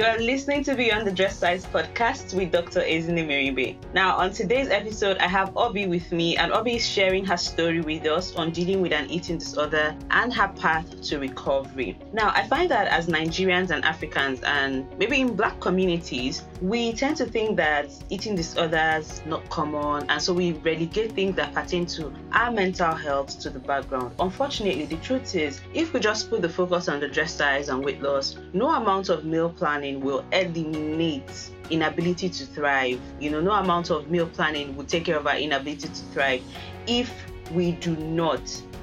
You are listening to Beyond the Dress Size podcast with Dr. Ezine Meribe. Now, on today's episode, I have Obi with me, and Obi is sharing her story with us on dealing with an eating disorder and her path to recovery. Now, I find that as Nigerians and Africans, and maybe in black communities, we tend to think that eating disorders not common, and so we relegate things that pertain to our mental health to the background. Unfortunately, the truth is, if we just put the focus on the dress size and weight loss, no amount of meal planning will eliminate inability to thrive. You know, no amount of meal planning will take care of our inability to thrive if we do not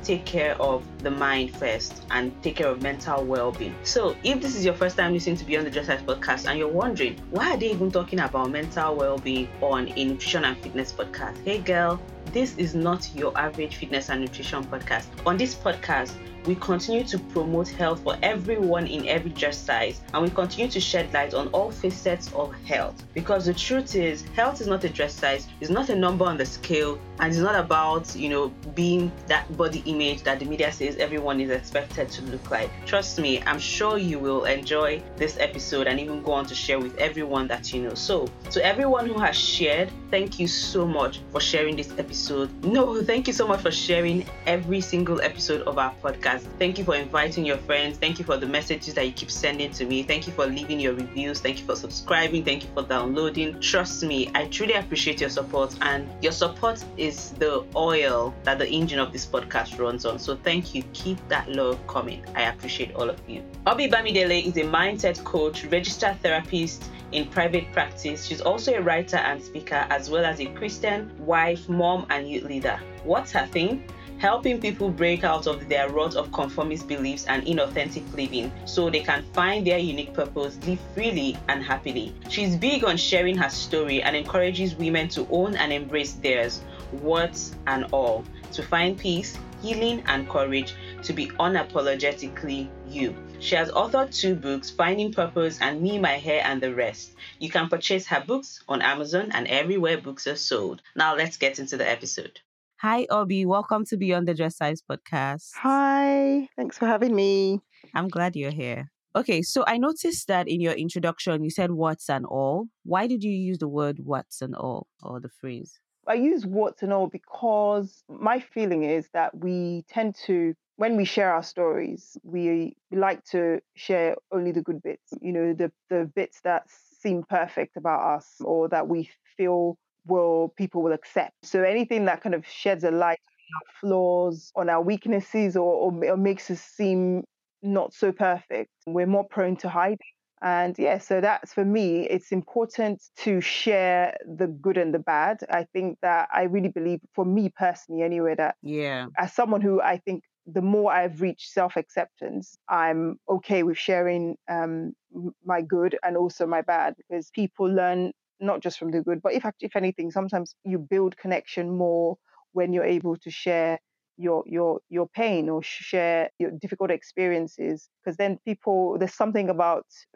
take care of the mind first and take care of mental well-being. So, if this is your first time listening to Beyond the Dress Size podcast and you're wondering why are they even talking about mental well-being on a nutrition and fitness podcast? Hey girl, this is not your average fitness and nutrition podcast. On this podcast, we continue to promote health for everyone in every dress size and we continue to shed light on all facets of health. Because the truth is health is not a dress size it's not a number on the scale and it's not about you know being that body image that the media says everyone is expected to look like. Trust me i'm sure you will enjoy this episode and even go on to share with everyone that you know. So to everyone who has shared thank you so much for sharing this episode. No thank you so much for sharing every single episode of our podcast thank you for inviting your friends thank you for the messages that you keep sending to me thank you for leaving your reviews thank you for subscribing thank you for downloading trust me i truly appreciate your support and your support is is the oil that the engine of this podcast runs on. So thank you. Keep that love coming. I appreciate all of you. Obi Bamidele is a mindset coach, registered therapist in private practice. She's also a writer and speaker, as well as a Christian wife, mom, and youth leader. What's her thing? Helping people break out of their rut of conformist beliefs and inauthentic living so they can find their unique purpose, live freely and happily. She's big on sharing her story and encourages women to own and embrace theirs words and all, to find peace, healing, and courage to be unapologetically you. She has authored two books, Finding Purpose and Me, My Hair, and the Rest. You can purchase her books on Amazon and everywhere books are sold. Now let's get into the episode. Hi, Obi. Welcome to Beyond the Dress Size podcast. Hi. Thanks for having me. I'm glad you're here. Okay, so I noticed that in your introduction you said what's and all. Why did you use the word what's and all or the phrase? I use what's and all because my feeling is that we tend to, when we share our stories, we, we like to share only the good bits, you know, the, the bits that seem perfect about us or that we feel will people will accept. So anything that kind of sheds a light on our flaws, on our weaknesses, or, or, or makes us seem not so perfect, we're more prone to hiding. And yeah, so that's for me, it's important to share the good and the bad. I think that I really believe, for me personally, anyway, that yeah, as someone who I think the more I've reached self acceptance, I'm okay with sharing um, my good and also my bad because people learn not just from the good, but if if anything, sometimes you build connection more when you're able to share your your your pain or share your difficult experiences because then people there's something about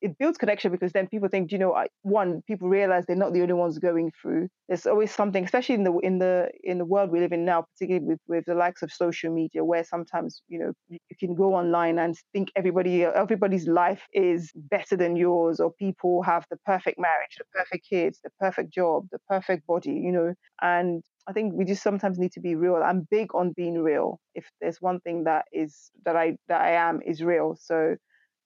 it builds connection because then people think you know one people realize they're not the only ones going through. There's always something especially in the in the in the world we live in now particularly with with the likes of social media where sometimes you know you can go online and think everybody everybody's life is better than yours or people have the perfect marriage the perfect kids the perfect job the perfect body you know and I think we just sometimes need to be real. I'm big on being real. If there's one thing that is that I that I am is real. So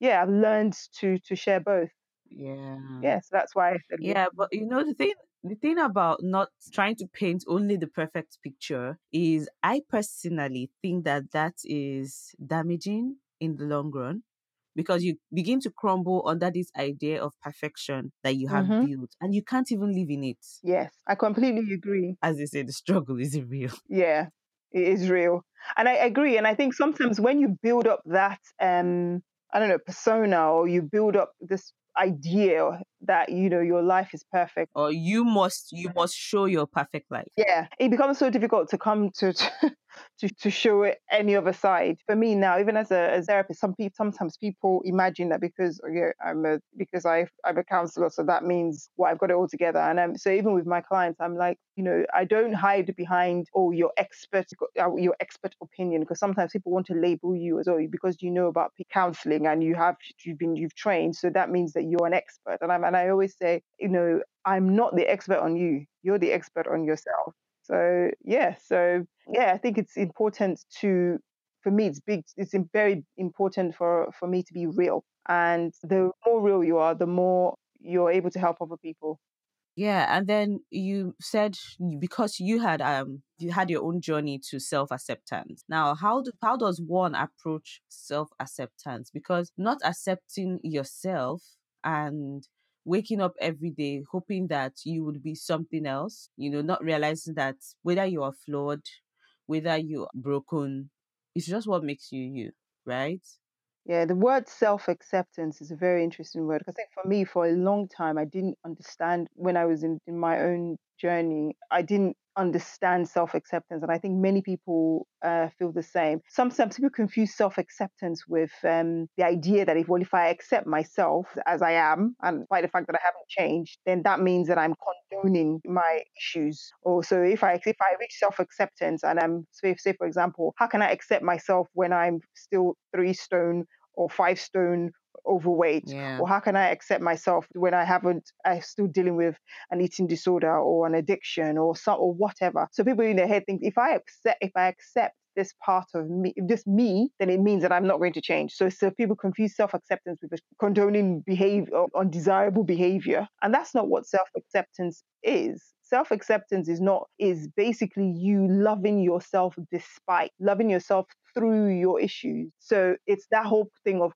yeah, I've learned to to share both. Yeah. Yeah, so that's why I said Yeah, but you know the thing the thing about not trying to paint only the perfect picture is I personally think that that is damaging in the long run because you begin to crumble under this idea of perfection that you have mm-hmm. built and you can't even live in it. Yes, I completely agree. As they say, the struggle is real. Yeah, it is real. And I agree. And I think sometimes when you build up that, um, I don't know, persona or you build up this idea that you know your life is perfect or you must you must show your perfect life yeah it becomes so difficult to come to, to to, show it any other side. For me now, even as a, as therapist, some people sometimes people imagine that because okay, I'm a because I I'm a counselor, so that means well I've got it all together. And um, so even with my clients, I'm like, you know, I don't hide behind oh your expert uh, your expert opinion because sometimes people want to label you as oh because you know about counseling and you have you've been you've trained, so that means that you're an expert. And I'm and I always say, you know, I'm not the expert on you. You're the expert on yourself. So yeah, so yeah, I think it's important to for me it's big it's very important for for me to be real. And the more real you are, the more you're able to help other people. Yeah, and then you said because you had um you had your own journey to self acceptance. Now, how do how does one approach self acceptance? Because not accepting yourself and waking up every day hoping that you would be something else, you know, not realizing that whether you are flawed, whether you're broken, it's just what makes you you, right? Yeah, the word self acceptance is a very interesting word I think for me, for a long time, I didn't understand when I was in, in my own journey, I didn't understand self acceptance. And I think many people uh, feel the same. Sometimes people confuse self acceptance with um, the idea that if, well, if I accept myself as I am, and by the fact that I haven't changed, then that means that I'm condoning my issues. Or so if I if I reach self acceptance and I'm say, say for example, how can I accept myself when I'm still three stone or five stone overweight yeah. or how can i accept myself when i haven't i'm still dealing with an eating disorder or an addiction or some or whatever so people in their head think if i accept if i accept this part of me, this me, then it means that I'm not going to change. So, so people confuse self-acceptance with condoning behavior, undesirable behavior, and that's not what self-acceptance is. Self-acceptance is not is basically you loving yourself despite loving yourself through your issues. So it's that whole thing of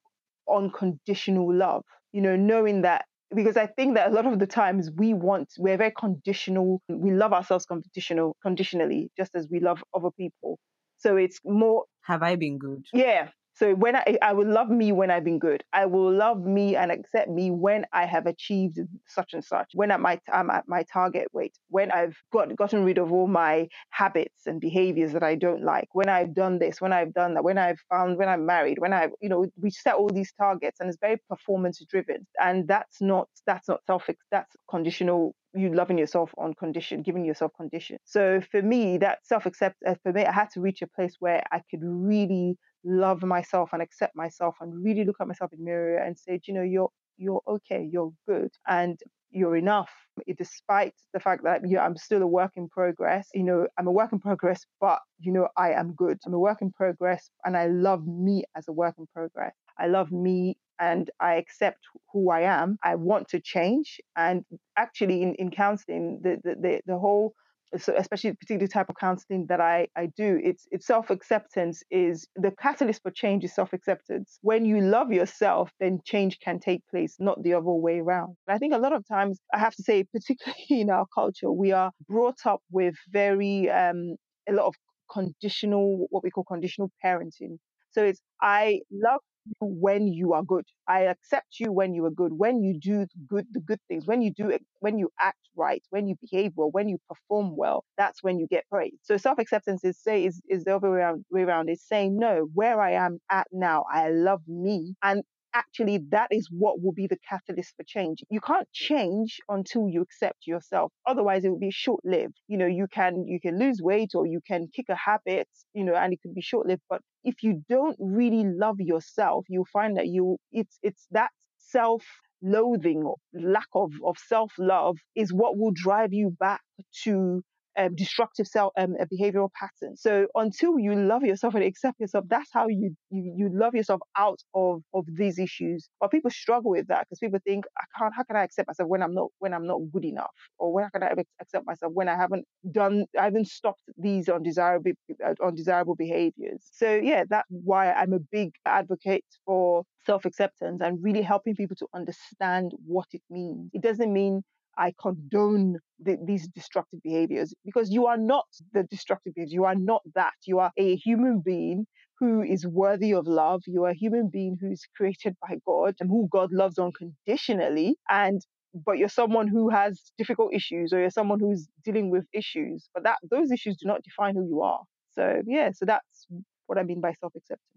unconditional love, you know, knowing that because I think that a lot of the times we want we're very conditional. We love ourselves conditional conditionally, just as we love other people. So it's more have I been good? Yeah. So when I I will love me when I've been good. I will love me and accept me when I have achieved such and such. When I'm at, my, I'm at my target weight. When I've got gotten rid of all my habits and behaviors that I don't like. When I've done this. When I've done that. When I've found. When I'm married. When I you know we set all these targets and it's very performance driven. And that's not that's not self that's conditional you loving yourself on condition, giving yourself condition. So for me, that self accept uh, for me, I had to reach a place where I could really love myself and accept myself and really look at myself in the mirror and say, you know, you're you're okay, you're good, and you're enough. Despite the fact that you know, I'm still a work in progress, you know, I'm a work in progress, but you know, I am good. I'm a work in progress, and I love me as a work in progress. I love me and I accept who I am. I want to change. And actually, in, in counseling, the, the, the, the whole so especially particular type of counseling that I, I do, it's it's self-acceptance is the catalyst for change is self-acceptance. When you love yourself, then change can take place, not the other way around. And I think a lot of times I have to say, particularly in our culture, we are brought up with very um, a lot of conditional, what we call conditional parenting. So it's I love when you are good. I accept you when you are good, when you do good the good things, when you do it, when you act right, when you behave well, when you perform well, that's when you get praise. So self-acceptance is say is, is the other way around, way around is saying no, where I am at now, I love me. And actually that is what will be the catalyst for change. You can't change until you accept yourself. Otherwise it will be short-lived. You know, you can you can lose weight or you can kick a habit, you know, and it could be short-lived. But if you don't really love yourself, you'll find that you it's it's that self loathing or lack of, of self love is what will drive you back to um, destructive self um, behavioral patterns. So until you love yourself and accept yourself, that's how you you, you love yourself out of of these issues. But people struggle with that because people think, I can't. How can I accept myself when I'm not when I'm not good enough, or when can I accept myself when I haven't done I haven't stopped these undesirable uh, undesirable behaviors. So yeah, that's why I'm a big advocate for self acceptance and really helping people to understand what it means. It doesn't mean I condone the, these destructive behaviors because you are not the destructive behaviors. You are not that. You are a human being who is worthy of love. You are a human being who is created by God and who God loves unconditionally. And but you're someone who has difficult issues or you're someone who's dealing with issues. But that those issues do not define who you are. So yeah, so that's what I mean by self acceptance.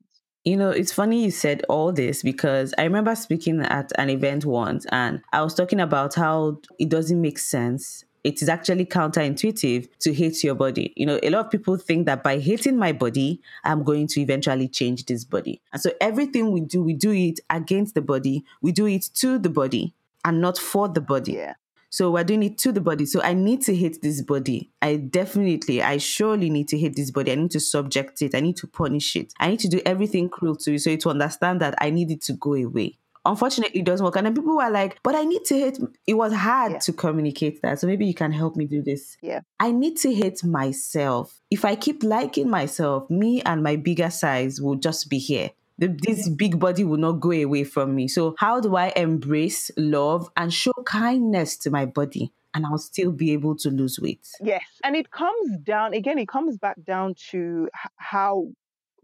You know, it's funny you said all this because I remember speaking at an event once and I was talking about how it doesn't make sense. It is actually counterintuitive to hate your body. You know, a lot of people think that by hating my body, I'm going to eventually change this body. And so everything we do, we do it against the body, we do it to the body and not for the body. Yeah. So we're doing it to the body. So I need to hate this body. I definitely, I surely need to hate this body. I need to subject it. I need to punish it. I need to do everything cruel to it so it to understand that I need it to go away. Unfortunately, it doesn't work. And then people were like, but I need to hate. It was hard yeah. to communicate that. So maybe you can help me do this. Yeah. I need to hate myself. If I keep liking myself, me and my bigger size will just be here this big body will not go away from me. So, how do I embrace love and show kindness to my body? And I'll still be able to lose weight. Yes. And it comes down, again, it comes back down to how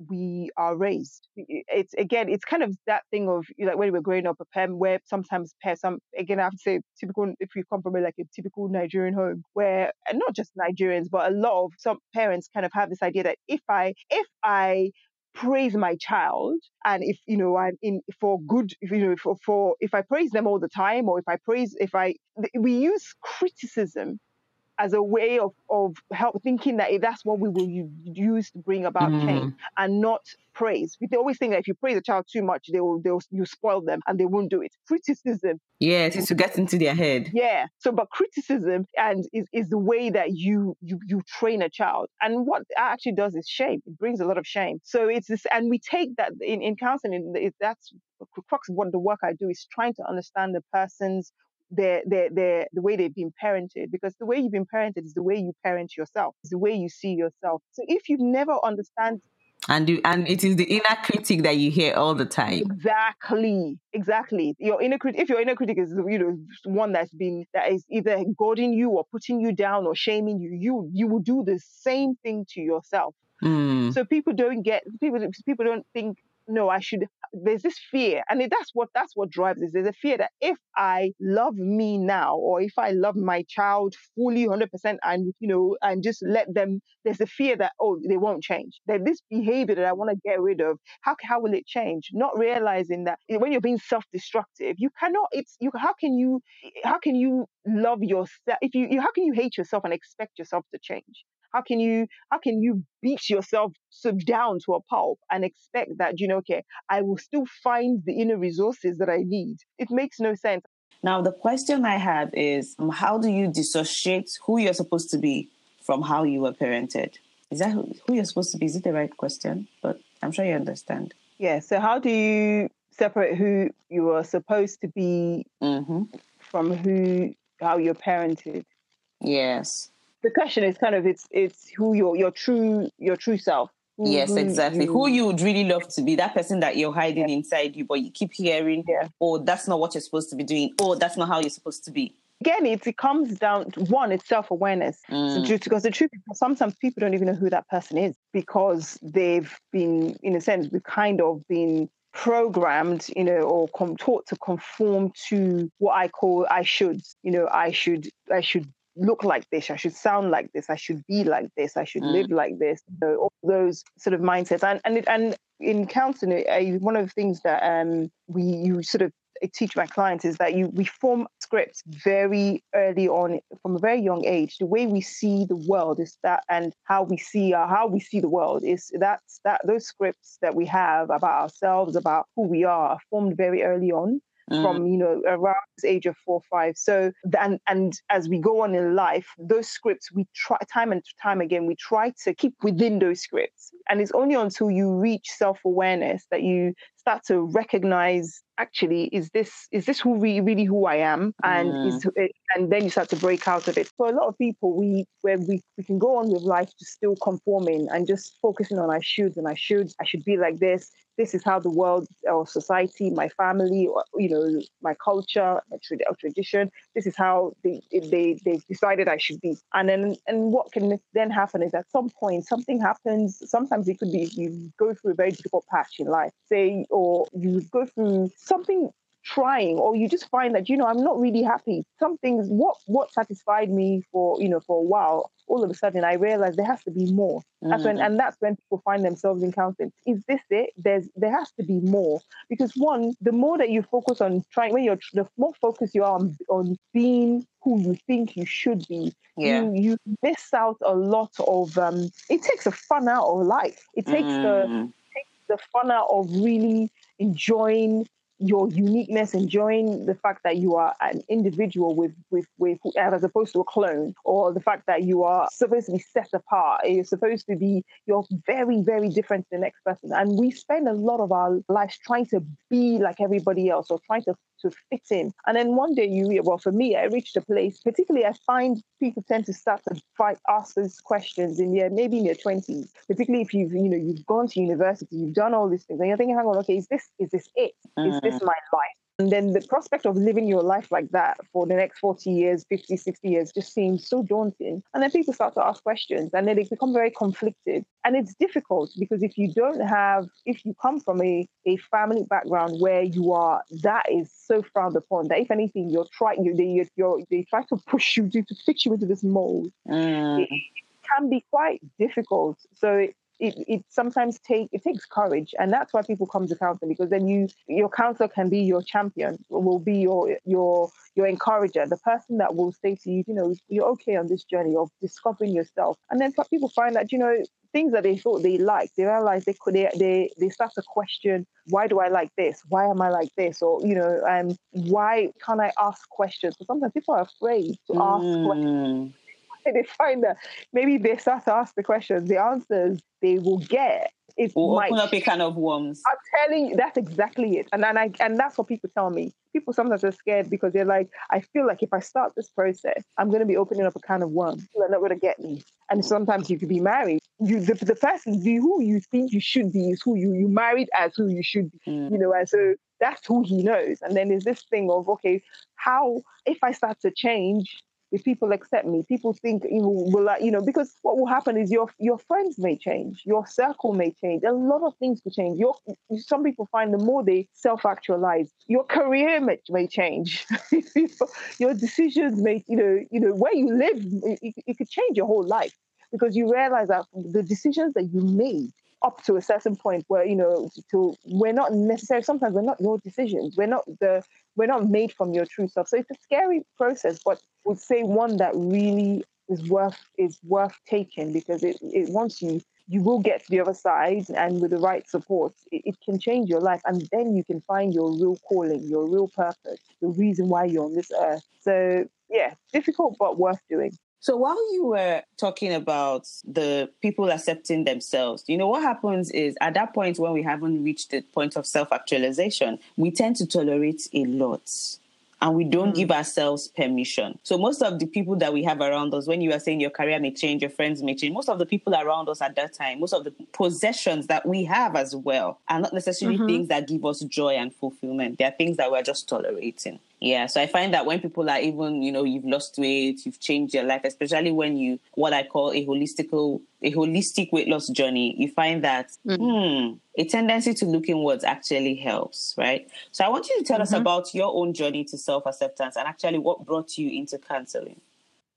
we are raised. It's again, it's kind of that thing of like when we were growing up, a parent where sometimes parents, some again, I have to say, typical if you come from a, like a typical Nigerian home, where and not just Nigerians, but a lot of some parents kind of have this idea that if I if I praise my child and if you know i'm in for good if, you know for, for if i praise them all the time or if i praise if i we use criticism as a way of, of help thinking that that's what we will use to bring about mm. change and not praise. We always think that if you praise a child too much, they will they'll you spoil them and they won't do it. Criticism. Yes, it's to get into their head. Yeah. So but criticism and is, is the way that you you you train a child. And what actually does is shame. It brings a lot of shame. So it's this and we take that in, in counseling, it, that's crux of what the work I do is trying to understand the person's their, their, their, the way they've been parented because the way you've been parented is the way you parent yourself it's the way you see yourself. So if you never understand and you, and it is the inner critic that you hear all the time. Exactly exactly. Your inner critic if your inner critic is you know one that's been that is either goading you or putting you down or shaming you you you will do the same thing to yourself. Mm. so people don't get people people don't think no, I should. There's this fear, and that's what that's what drives this. There's a fear that if I love me now, or if I love my child fully, hundred percent, and you know, and just let them, there's a fear that oh, they won't change. That this behavior that I want to get rid of, how how will it change? Not realizing that eh, when you're being self-destructive, you cannot. It's you. How can you? Eh, how can you love yourself? If you, you how can you hate yourself and expect yourself to change? How can you how can you beat yourself so down to a pulp and expect that you know okay I will still find the inner resources that I need? It makes no sense. Now the question I have is um, how do you dissociate who you're supposed to be from how you were parented? Is that who, who you're supposed to be? Is it the right question? But I'm sure you understand. Yeah. So how do you separate who you are supposed to be mm-hmm. from who how you're parented? Yes the question is kind of it's it's who your your true your true self. Who, yes, who exactly. You, who you would really love to be, that person that you're hiding yeah. inside you, but you keep hearing, yeah. oh, that's not what you're supposed to be doing. Oh, that's not how you're supposed to be. Again, it, it comes down to one, it's self awareness. Mm. So, because the truth is, sometimes people don't even know who that person is because they've been, in a sense, we've kind of been programmed, you know, or com- taught to conform to what I call I should. You know, I should, I should look like this, I should sound like this, I should be like this, I should mm. live like this. So all those sort of mindsets, and and and in counseling, uh, one of the things that um, we you sort of teach my clients is that you we form scripts very early on from a very young age. The way we see the world is that, and how we see uh, how we see the world is that's that those scripts that we have about ourselves, about who we are, are formed very early on mm. from you know around the age of four or five. So and and as we go on in life, those scripts we try time and time again we try to keep within those scripts. And it's only until you reach self awareness that you start to recognize actually is this is this who really, really who I am and mm. is and then you start to break out of it. For a lot of people, we where we, we can go on with life just still conforming and just focusing on I should and I should I should be like this this is how the world or society, my family, or you know, my culture, my tradition. This is how they they they decided I should be. And then and what can then happen is at some point something happens. Sometimes it could be you go through a very difficult patch in life, say, or you go through something trying or you just find that you know i'm not really happy some things what what satisfied me for you know for a while all of a sudden I realized there has to be more. That's when, mm. and that's when people find themselves in counseling. Is this it? There's there has to be more because one, the more that you focus on trying, when you're the more focused you are on, on being who you think you should be, yeah. you you miss out a lot of. Um, it takes the fun out of life. It takes mm. the the fun out of really enjoying your uniqueness, enjoying the fact that you are an individual with, with, with, as opposed to a clone, or the fact that you are supposed to be set apart. You're supposed to be, you're very, very different to the next person. And we spend a lot of our lives trying to be like everybody else or trying to to fit in. And then one day you, well, for me, I reached a place, particularly I find people tend to start to fight, ask those questions in their, maybe in their 20s, particularly if you've, you know, you've gone to university, you've done all these things and you're thinking, hang on, okay, is this, is this it? Is this mm. my life? And then the prospect of living your life like that for the next 40 years, 50, 60 years just seems so daunting. And then people start to ask questions and then they become very conflicted. And it's difficult because if you don't have, if you come from a, a family background where you are, that is so frowned upon that if anything, you're trying, you, they, you're, they try to push you to, to fit you into this mold. Mm. It, it can be quite difficult. So it, it sometimes take it takes courage. And that's why people come to counseling because then you your counselor can be your champion will be your your your encourager the person that will say to you you know you're okay on this journey of discovering yourself. And then people find that you know things that they thought they liked they realize they could they, they they start to question why do i like this? Why am i like this? Or you know um why can't i ask questions? So sometimes people are afraid to mm. ask questions they find that maybe they start to ask the questions, the answers they will get it will might, open up a kind of worms. I'm telling you, that's exactly it. And and I and that's what people tell me. People sometimes are scared because they're like, I feel like if I start this process, I'm going to be opening up a can of worms. They're not going to get me. And sometimes you could be married. You the, the person who you think you should be is who you you married as who you should be. Mm. You know, and so that's who he knows. And then there's this thing of okay, how if I start to change, if people accept me, people think you will, you know, because what will happen is your your friends may change, your circle may change, a lot of things could change. Your some people find the more they self actualize, your career may, may change, your decisions may, you know, you know where you live, it, it could change your whole life because you realize that the decisions that you made up to a certain point where you know to we're not necessarily sometimes we're not your decisions. We're not the we're not made from your true self. So it's a scary process but would say one that really is worth is worth taking because it, it once you you will get to the other side and with the right support it, it, can change your life and then you can find your real calling your real purpose the reason why you're on this earth. So yeah difficult but worth doing so while you were talking about the people accepting themselves, you know, what happens is at that point when we haven't reached the point of self actualization, we tend to tolerate a lot and we don't mm. give ourselves permission. So most of the people that we have around us, when you are saying your career may change, your friends may change, most of the people around us at that time, most of the possessions that we have as well are not necessarily mm-hmm. things that give us joy and fulfillment. They are things that we're just tolerating. Yeah, so I find that when people are even, you know, you've lost weight, you've changed your life, especially when you what I call a holistical a holistic weight loss journey, you find that mm-hmm. hmm, a tendency to look inwards actually helps, right? So I want you to tell mm-hmm. us about your own journey to self acceptance and actually what brought you into counseling.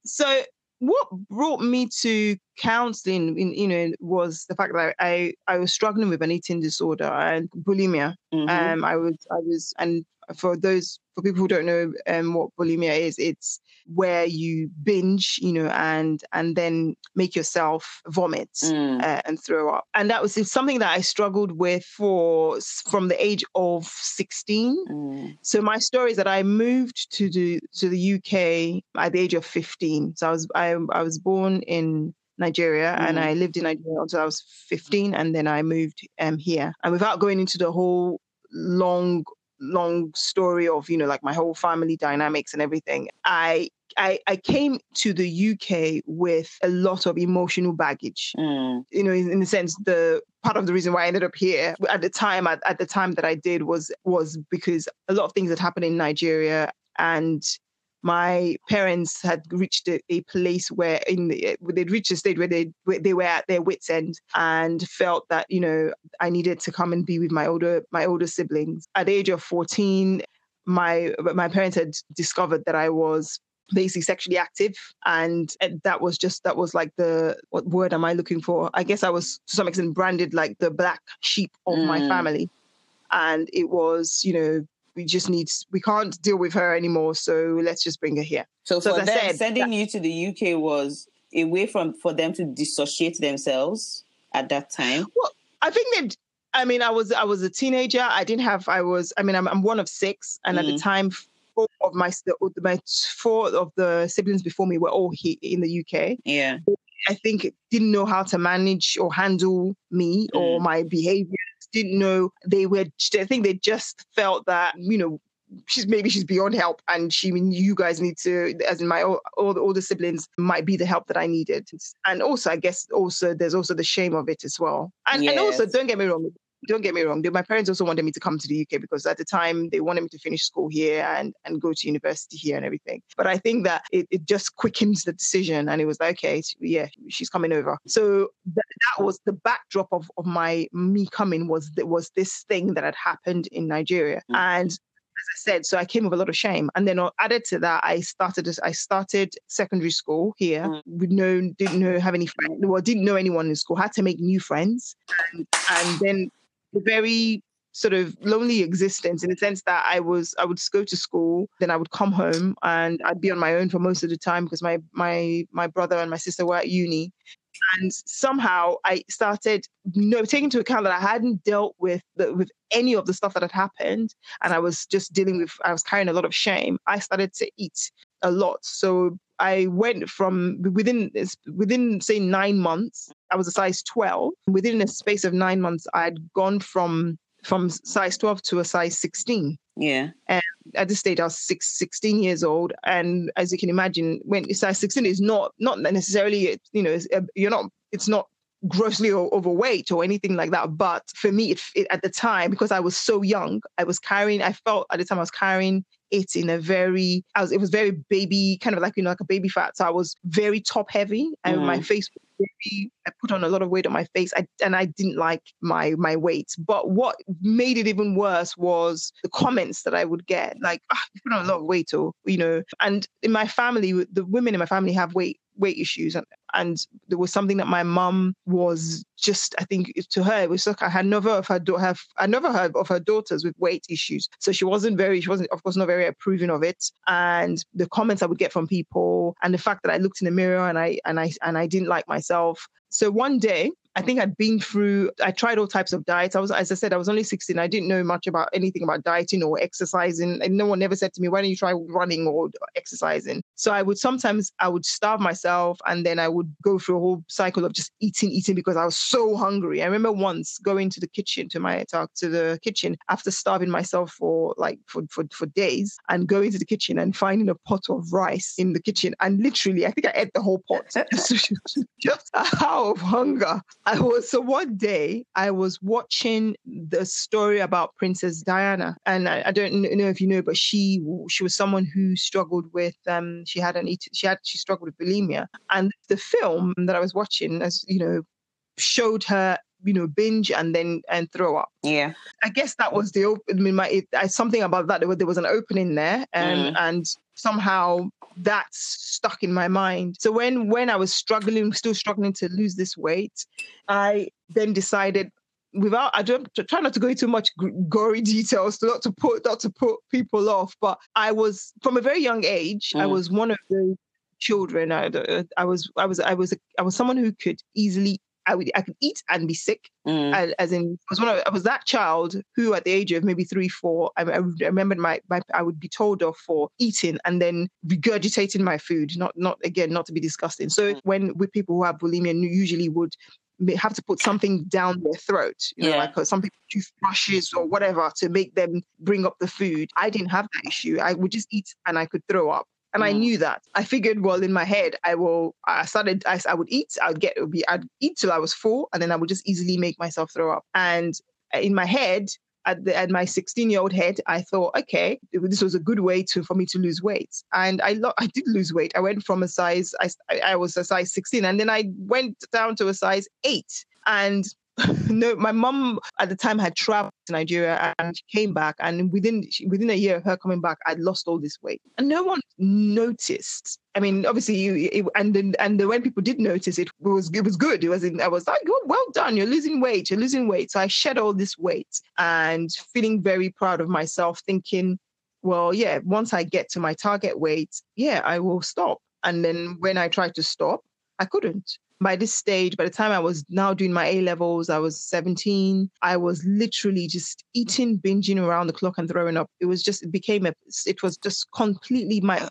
So what brought me to counseling in you know was the fact that I I was struggling with an eating disorder and bulimia. Mm-hmm. Um I was I was and for those for people who don't know um, what bulimia is, it's where you binge, you know, and and then make yourself vomit mm. uh, and throw up. And that was something that I struggled with for from the age of 16. Mm. So my story is that I moved to the to the UK at the age of 15. So I was I, I was born in Nigeria, mm. and I lived in Nigeria until I was 15, and then I moved um, here. And without going into the whole long long story of you know like my whole family dynamics and everything i I, I came to the UK with a lot of emotional baggage. Mm. You know, in, in, the sense, the part of the reason why I ended up here at the time, at, at the time that I did was was because a lot of things had happened in Nigeria, and my parents had reached a, a place where in the, they'd reached a stage where they where they were at their wits end and felt that you know I needed to come and be with my older my older siblings. At the age of 14, my my parents had discovered that I was basically sexually active and that was just that was like the what word am i looking for i guess i was to some extent branded like the black sheep of mm. my family and it was you know we just need we can't deal with her anymore so let's just bring her here so, so for them said, sending that, you to the uk was a way from for them to dissociate themselves at that time well i think that I mean, I was I was a teenager. I didn't have. I was. I mean, I'm, I'm one of six, and mm. at the mm. time, four of my my four of the siblings before me were all here in the UK. Yeah, I think didn't know how to manage or handle me mm. or my behavior. Didn't know they were. I think they just felt that you know she's maybe she's beyond help and she you guys need to as in my all, all the older siblings might be the help that i needed and also i guess also there's also the shame of it as well and, yes. and also don't get me wrong don't get me wrong. My parents also wanted me to come to the UK because at the time they wanted me to finish school here and, and go to university here and everything. But I think that it, it just quickens the decision and it was like, okay, yeah, she's coming over. So th- that was the backdrop of, of my me coming was was this thing that had happened in Nigeria. Mm-hmm. And as I said, so I came with a lot of shame. And then added to that, I started as I started secondary school here mm. with no didn't know have any friends. Well, didn't know anyone in school. Had to make new friends, and, and then very sort of lonely existence in the sense that I was I would go to school, then I would come home and I'd be on my own for most of the time because my my my brother and my sister were at uni. And somehow I started you know, taking into account that I hadn't dealt with the, with any of the stuff that had happened, and I was just dealing with I was carrying a lot of shame. I started to eat a lot. So I went from within within say nine months, I was a size 12. Within a space of nine months, I had gone from from size 12 to a size 16. Yeah. And at this stage, I was six, 16 years old. And as you can imagine, when size 16 is not not necessarily, you know, uh, you're not, it's not grossly overweight or anything like that. But for me, it, it, at the time, because I was so young, I was carrying, I felt at the time I was carrying it in a very, I was, it was very baby, kind of like, you know, like a baby fat. So I was very top heavy and mm. my face was I put on a lot of weight on my face I, and I didn't like my, my weight. But what made it even worse was the comments that I would get like, oh, you put on a lot of weight or, you know, and in my family, the women in my family have weight weight issues and, and there was something that my mum was just i think to her it was like i had never of her have i never heard of her daughters with weight issues. So she wasn't very she wasn't of course not very approving of it. And the comments i would get from people and the fact that i looked in the mirror and i and i and i didn't like myself. So one day I think I'd been through, I tried all types of diets. I was, as I said, I was only 16. I didn't know much about anything about dieting or exercising. And no one ever said to me, why don't you try running or exercising? So I would sometimes, I would starve myself and then I would go through a whole cycle of just eating, eating because I was so hungry. I remember once going to the kitchen, to my, to the kitchen after starving myself for like, for, for, for days and going to the kitchen and finding a pot of rice in the kitchen. And literally, I think I ate the whole pot just, just out of hunger. I was so one day I was watching the story about Princess Diana, and I, I, don't know if you know, but she she was someone who struggled with um she had an she had she struggled with bulimia, and the film that I was watching, as you know, showed her you know binge and then and throw up yeah i guess that was the i mean my it, I, something about that there was, there was an opening there and mm. and somehow that's stuck in my mind. So when when I was struggling, still struggling to lose this weight, I then decided without I don't try not to go into much gory details, not to put not to put people off, but I was from a very young age. Mm. I was one of the children. I, I was I was I was I was someone who could easily I would I could eat and be sick. Mm. I, as in, I was one of, I was that child who, at the age of maybe three, four, I, I remembered my, my I would be told off for eating and then regurgitating my food. Not not again, not to be disgusting. So mm. when with people who have bulimia, usually would have to put something down their throat, you know, yeah. like uh, some people toothbrushes or whatever to make them bring up the food. I didn't have that issue. I would just eat and I could throw up. And mm. I knew that. I figured, well, in my head, I will. I started. I, I would eat. I would get. It would be. I'd eat till I was full, and then I would just easily make myself throw up. And in my head, at, the, at my 16 year old head, I thought, okay, this was a good way to for me to lose weight, and I lo- I did lose weight. I went from a size I I was a size 16, and then I went down to a size eight, and no, my mom at the time had traveled to Nigeria and she came back, and within within a year of her coming back, I'd lost all this weight, and no one noticed. I mean, obviously, you it, and then and the, when people did notice, it was it was good. It was in, I was like, oh, well done, you're losing weight, you're losing weight. So I shed all this weight and feeling very proud of myself, thinking, well, yeah, once I get to my target weight, yeah, I will stop. And then when I tried to stop, I couldn't by this stage, by the time I was now doing my A levels, I was 17. I was literally just eating, binging around the clock and throwing up. It was just, it became a, it was just completely my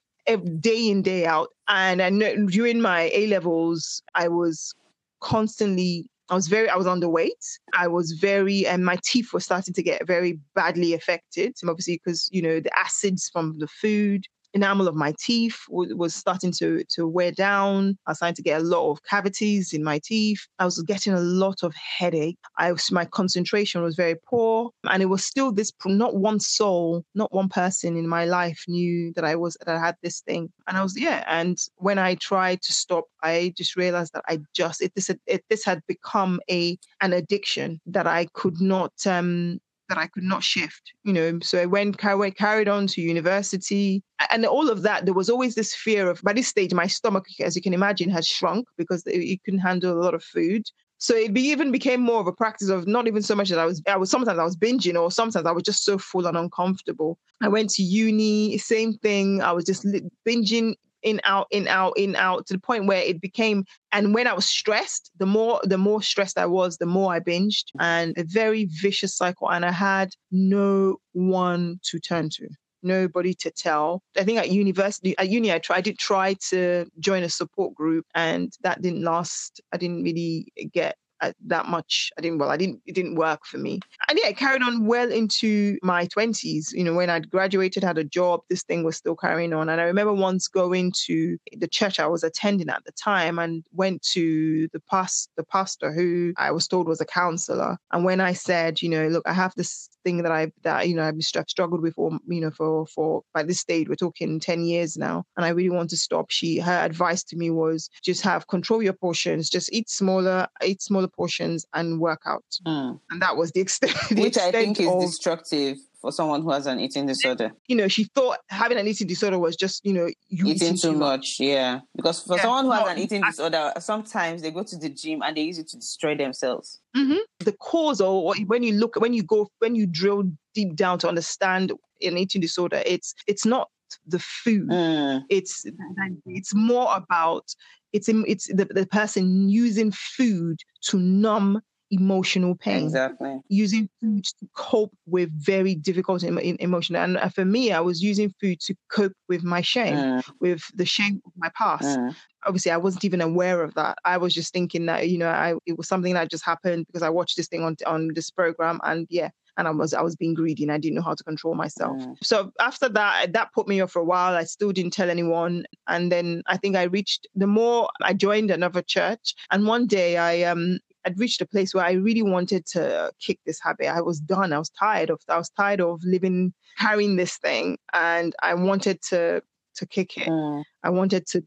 day in, day out. And I know during my A levels, I was constantly I was very, I was underweight. I was very, and my teeth were starting to get very badly affected. Obviously, because, you know, the acids from the food, enamel of my teeth was starting to to wear down. I was starting to get a lot of cavities in my teeth. I was getting a lot of headache. I was, my concentration was very poor, and it was still this. Not one soul, not one person in my life knew that I was that I had this thing. And I was yeah. And when I tried to stop, I just realized that I just it this it, this had become a an addiction that I could not um that I could not shift, you know. So I went, I went carried on to university, and all of that. There was always this fear of. By this stage, my stomach, as you can imagine, has shrunk because it couldn't handle a lot of food. So it be, even became more of a practice of not even so much that I was. I was sometimes I was binging, or sometimes I was just so full and uncomfortable. I went to uni, same thing. I was just binging in out in out in out to the point where it became and when i was stressed the more the more stressed i was the more i binged. And a very vicious cycle and i had no one to turn to nobody to tell. I think at university at uni i tried I did try to join a support group and that didn't last. I didn't really get Uh, that much. I didn't, well, I didn't, it didn't work for me. And yeah, I carried on well into my 20s. You know, when I'd graduated, had a job, this thing was still carrying on. And I remember once going to the church I was attending at the time and went to the past, the pastor who I was told was a counselor. And when I said, you know, look, I have this thing that I that you know I've struggled with for you know for for by this stage we're talking 10 years now and I really want to stop she her advice to me was just have control your portions just eat smaller eat smaller portions and work out mm. and that was the extent the which extent I think of, is destructive for someone who has an eating disorder. You know, she thought having an eating disorder was just, you know, you eating, eating too much. much. Yeah. Because for yeah, someone who has an eating disorder, sometimes they go to the gym and they use it to destroy themselves. Mm-hmm. The cause, or when you look, when you go, when you drill deep down to understand an eating disorder, it's it's not the food. Mm. It's it's more about it's it's the, the person using food to numb emotional pain. Exactly. Using food to cope with very difficult em- emotion. And uh, for me, I was using food to cope with my shame, mm. with the shame of my past. Mm. Obviously, I wasn't even aware of that. I was just thinking that, you know, I, it was something that just happened because I watched this thing on, on this program. And yeah, and I was I was being greedy and I didn't know how to control myself. Mm. So after that, that put me off for a while. I still didn't tell anyone, and then I think I reached the more I joined another church, and one day I um I'd reached a place where I really wanted to kick this habit. I was done. I was tired of I was tired of living carrying this thing, and I wanted to to kick it. Mm. I wanted to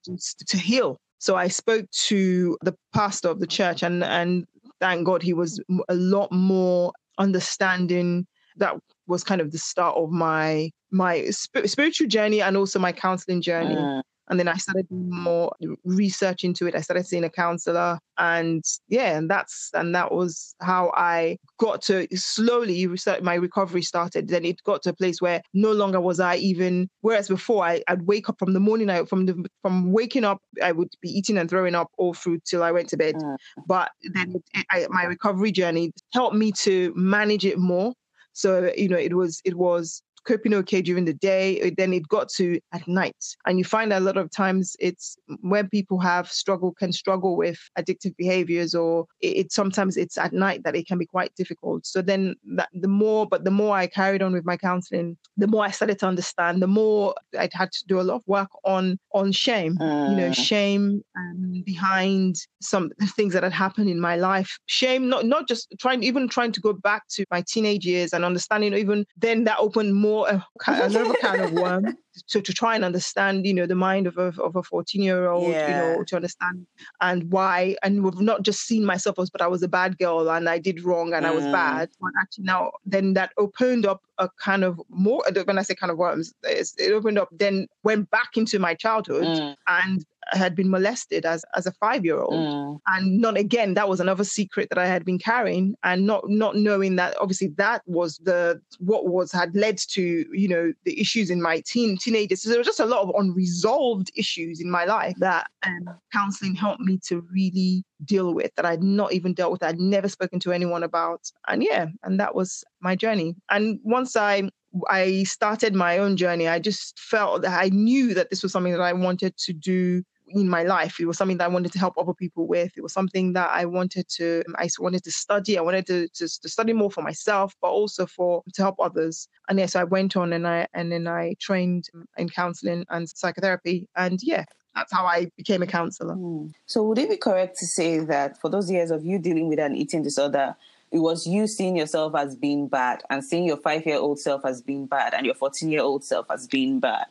to heal. So I spoke to the pastor of the church, and and thank God he was a lot more understanding. That was kind of the start of my my spiritual journey and also my counseling journey. Mm. And then I started doing more research into it. I started seeing a counselor, and yeah, and that's and that was how I got to slowly. My recovery started. Then it got to a place where no longer was I even. Whereas before, I, I'd wake up from the morning. I from the from waking up, I would be eating and throwing up all through till I went to bed. Mm. But then it, I, my recovery journey helped me to manage it more. So you know, it was it was coping okay during the day. Then it got to at night. And you find a lot of times it's when people have struggle, can struggle with addictive behaviors, or it, it sometimes it's at night that it can be quite difficult. So then that, the more, but the more I carried on with my counseling, the more I started to understand, the more I'd had to do a lot of work on on shame, uh. you know, mm. shame um, behind some things that had happened in my life. Shame, not not just trying, even trying to go back to my teenage years and understanding, even then that opened more uh, another kind of worm to, to try and understand, you know, the mind of a, of a 14 year old, Yeah. you know, to understand and why. And we've not just seen myself as, but I was a bad girl and I did wrong and I was Mm. bad. But actually now, then that opened up a kind of more, when I say kind of worms, it opened up, then went back into my childhood Mm, and had been molested as, as a five year old mm, and not again that was another secret that i had been carrying. And not not knowing that obviously that was the what was had led to you know the issues in my teen teenagers. So there was just a lot of unresolved issues in my life that um, counseling helped me to really deal with that i'd not even dealt with i'd never spoken to anyone about. And yeah and that was my journey. And once i I started my own journey. I just felt that I knew that this was something that I wanted to do in my life. It was something that I wanted to help other people with. It was something that I wanted to I wanted to study. I wanted to, to, to study more for myself, but also for to help others. And yes, I went on and I and then I trained in counseling and psychotherapy. And yeah, that's how I became a counselor. mm. So, would it be correct to say that for those years of you dealing with an eating disorder, it was you seeing yourself as being bad and seeing your five year old self as being bad and your 14 year old self as being bad?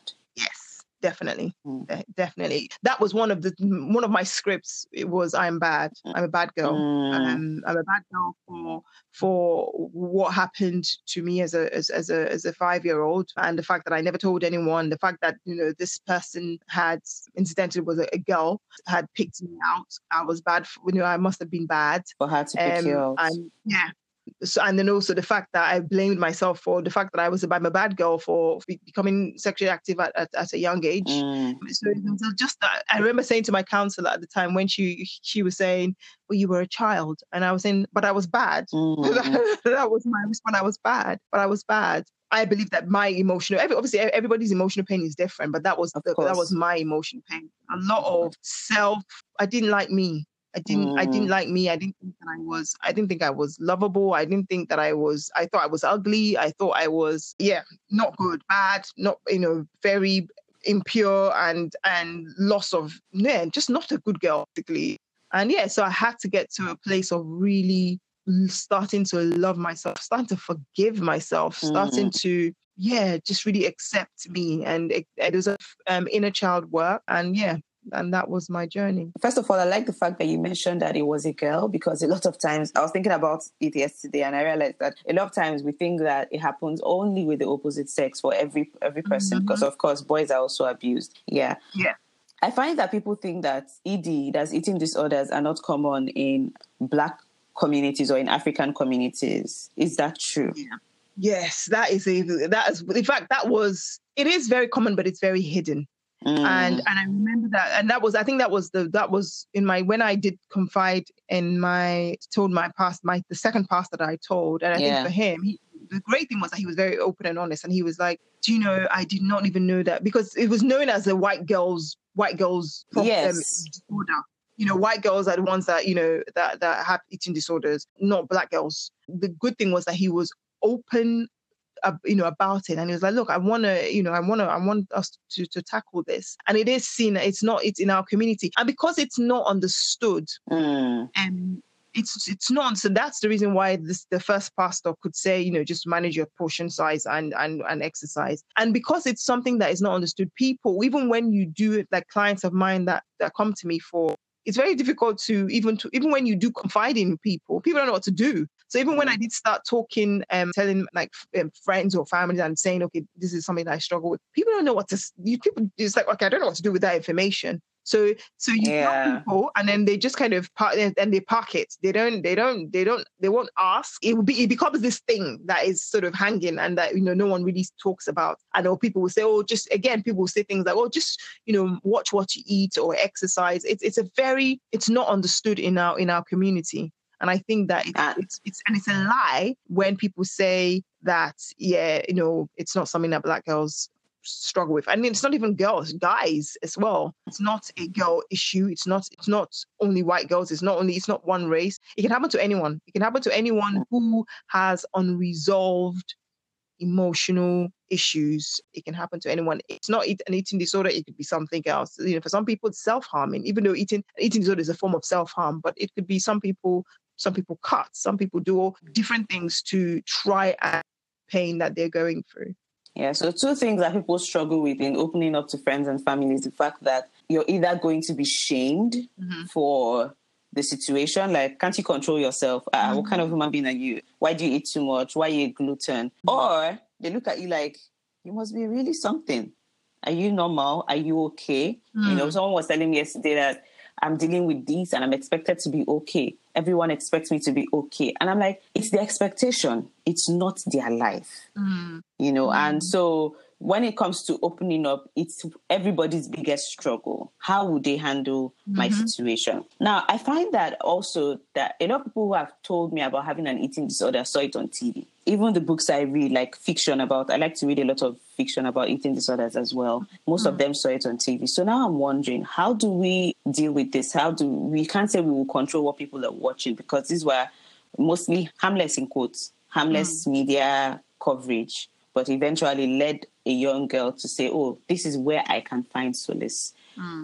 Definitely, Mm. De- definitely. That was one of the one of my scripts. It was I'm bad. I'm a bad girl. Mm, Um, I'm a bad girl for for what happened to me as a as, as a as a five year old, and the fact that I never told anyone. The fact that you know this person had incidentally was a, a girl had picked me out. I was bad. For, you know, I must have been bad. for her to pick Um, you out. and yeah. So, and then also the fact that I blamed myself for the fact that I was a, I'm a bad girl for becoming sexually active at, at, at a young age. Mm, So just I remember saying to my counselor at the time when she she was saying, "Well, you were a child," and I was saying, "But I was bad." mm, that was my response. I was bad, but I was bad. I believe that my emotional, every, obviously everybody's emotional pain is different, but that was the, that was my emotional pain. A lot of self. I didn't like me. I didn't. I didn't Mm. like me. I didn't think that I was. I didn't think I was lovable. I didn't think that I was. I thought I was ugly. I thought I was. Yeah, not good, bad. Not you know very impure and and loss of yeah, just not a good girl basically. And yeah, so I had to get to a place of really starting to love myself, starting to forgive myself, starting to yeah, just really accept me. And it, it was a um, inner child work, and yeah, and that was my journey. First of all, I like the fact that you mentioned that it was a girl because a lot of times I was thinking about it yesterday and I realized that a lot of times we think that it happens only with the opposite sex for every every person mm-hmm. because of course boys are also abused. Yeah. Yeah. I find that people think that ED, that's eating disorders, are not common in black communities or in African communities. Is that true? Yes, that is a that is in fact that was it is very common, but it's very hidden. Mm, and and I remember that, and that was I think that was the that was in my when I did confide in my told my past my the second past that I told, and I Yeah. think for him, he, the great thing was that he was very open and honest, and he was like, "Do you know? I did not even know that because it was known as the white girls white girls um, Yes. disorder." You know, white girls are the ones that you know that that have eating disorders, not black girls. The good thing was that he was open you know about it. And he was like look i want to you know i want to i want us to to tackle this. And it is seen it's not it's in our community. And because it's not understood mm, and it's it's not so that's the reason why this the first pastor could say you know just manage your portion size and and and exercise. And because it's something that is not understood people even when you do it like clients of mine that that come to me for it's very difficult to even to even when you do confide in people people don't know what to do so even when i did start talking um telling like um, friends or family and saying okay this is something that i struggle with people don't know what to you people it's like okay i don't know what to do with that information. So so you Yeah. tell people and then they just kind of park and they park it. They don't they don't they don't they won't ask. It will be it becomes this thing that is sort of hanging and that you know no one really talks about. I know people will say oh just again people will say things like oh just you know watch what you eat or exercise. It's it's a very it's not understood in our in our community and i think that it, it's it's and it's a lie when people say that yeah you know it's not something that black girls struggle with. And it's not even girls guys as well. It's not a girl issue. It's not it's not only white girls. It's not only it's not one race. It can happen to anyone. It can happen to anyone who has unresolved emotional issues. It can happen to anyone. It's not an eating disorder. It could be something else. You know for some people it's self-harming. Even though eating eating disorder is a form of self-harm but it could be some people some people cut some people do all different things to try and pain that they're going through Yeah, so two things that people struggle with in opening up to friends and family is the fact that you're either going to be shamed Mm-hmm. for the situation, like can't you control yourself? What Mm-hmm. kind of human being are you? Why do you eat too much? Why are you gluten? Mm-hmm. Or they look at you like you must be really something. Are you normal? Are you okay? You Mm. know, someone was telling me yesterday that I'm dealing with this and I'm expected to be okay. Everyone expects me to be okay. And I'm like, it's the expectation, it's not their life Mm. you know and so when it comes to opening up it's everybody's biggest struggle. How would they handle my mm-hmm. situation? Now i find that also that a lot of people who have told me about having an eating disorder saw it on tv even the books i read like fiction about i like to read a lot of fiction about eating disorders as well. Most of mm. them saw it on tv so now i'm wondering how do we deal with this? How do we can't say we will control what people are watching because these were mostly harmless in quotes harmless mm. media coverage but eventually led a young girl to say oh this is where i can find solace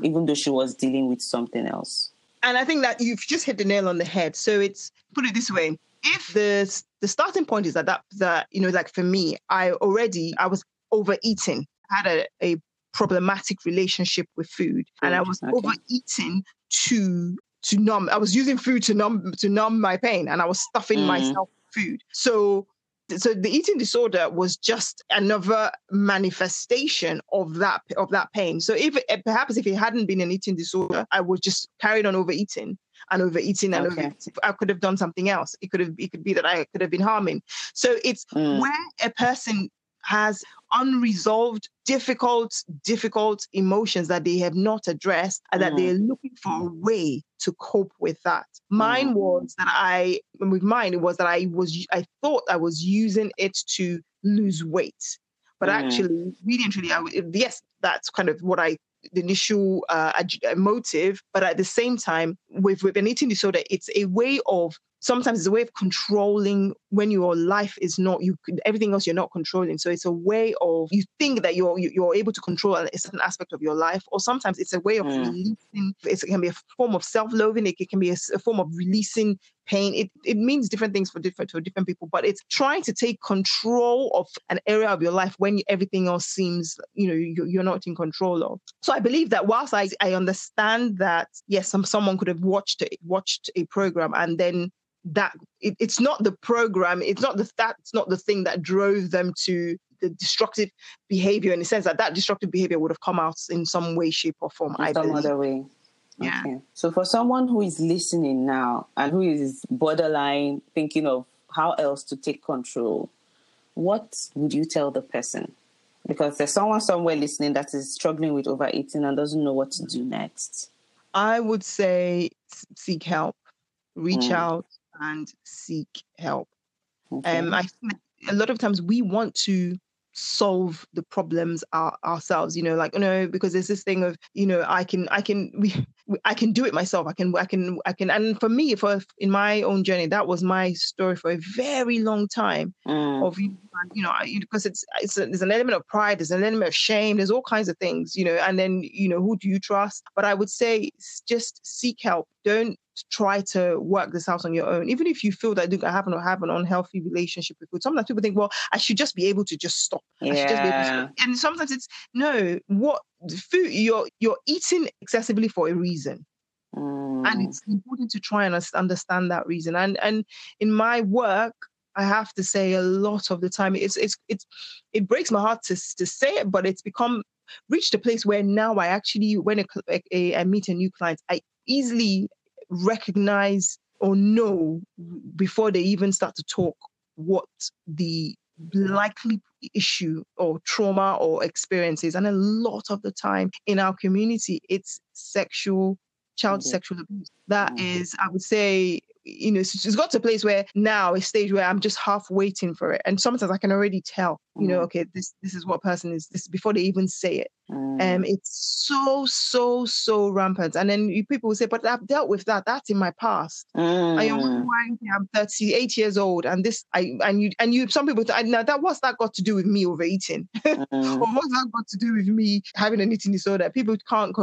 even though she was dealing with something else and I think that you've just hit the nail on the head. So it's put it this way: if the the starting point is that that that you know, like for me, I already I was overeating, had a, a problematic relationship with food, and I was okay. overeating to to numb. I was using food to numb to numb my pain, and I was stuffing Mm. myself with food. So. So the eating disorder was just another manifestation of that of that pain. So if perhaps if it hadn't been an eating disorder, I would just carried on overeating and overeating and Okay. overeating. I could have done something else. It could have it could be that I could have been harming. So it's Mm. where a person has unresolved, difficult, difficult emotions that they have not addressed and that they're looking for a way to cope with that. Mine was that I, with mine, it was that I was, I thought I was using it to lose weight. But Mm. actually, really and truly, I, would- yes, that's kind of what I the initial uh, uh, motive, but at the same time, with with an eating disorder, it's a way of sometimes it's a way of controlling when your life is not you everything else you're not controlling. So it's a way of you think that you're you- you're able to control a certain aspect of your life, or sometimes it's a way of Mm. releasing. It's, it can be a form of self-loathing. It, can be a form of releasing pain. It it means different things for different for different people, but it's trying to take control of an area of your life when everything else seems you know you, you're not in control of. So I believe that whilst I I understand that yes, some someone could have watched it, watched a program and then that it, it's not the program, it's not the that's not the thing that drove them to the destructive behavior in the sense that that destructive behavior would have come out in some way, shape, or form. I some believe. other way Yeah. Okay. So for someone who is listening now and who is borderline thinking of how else to take control, what would you tell the person? Because there's someone somewhere listening that is struggling with overeating and doesn't know what to do next. I would say seek help, reach Mm. out and seek help. Okay. Um, I think a lot of times we want to solve the problems our, ourselves. You know, like you know, because there's this thing of you know, I can, I can, we- I can do it myself. I can, I can, I can. And for me, for in my own journey, that was my story for a very long time Mm. of you know I- because it's it's a, there's an element of pride there's an element of shame there's all kinds of things you know and then you know who do you trust but i would say just seek help don't try to work this out on your own even if you feel that you have an, have an unhealthy relationship with food sometimes people think well i should just be able to just stop I should just be able to Yeah. stop. and sometimes it's no what food you're you're eating excessively for a reason and Mm. it's important to try and understand that reason and and in my work i have to say a lot of the time it's it's it's it breaks my heart to to say it but it's become reached a place where now i actually when a, cl- a, a- I meet a new client i easily recognize or know before they even start to talk what the likely issue or trauma or experiences and a lot of the time in our community it's sexual child Mhm. sexual abuse That Mhm. is, i would say you know it's, it's got to a place where now a stage where i'm just half waiting for it and sometimes i can already tell you know Mhm. okay this this is what person is this before they even say it Mm. um it's so so so rampant and then you, people will say but i've dealt with that that's in my past and you're wondering Mm. I'm 38 years old, and this I and you and you. Some people I, now that what's that got to do with me overeating, Mm. or what's that got to do with me having an eating disorder? People can't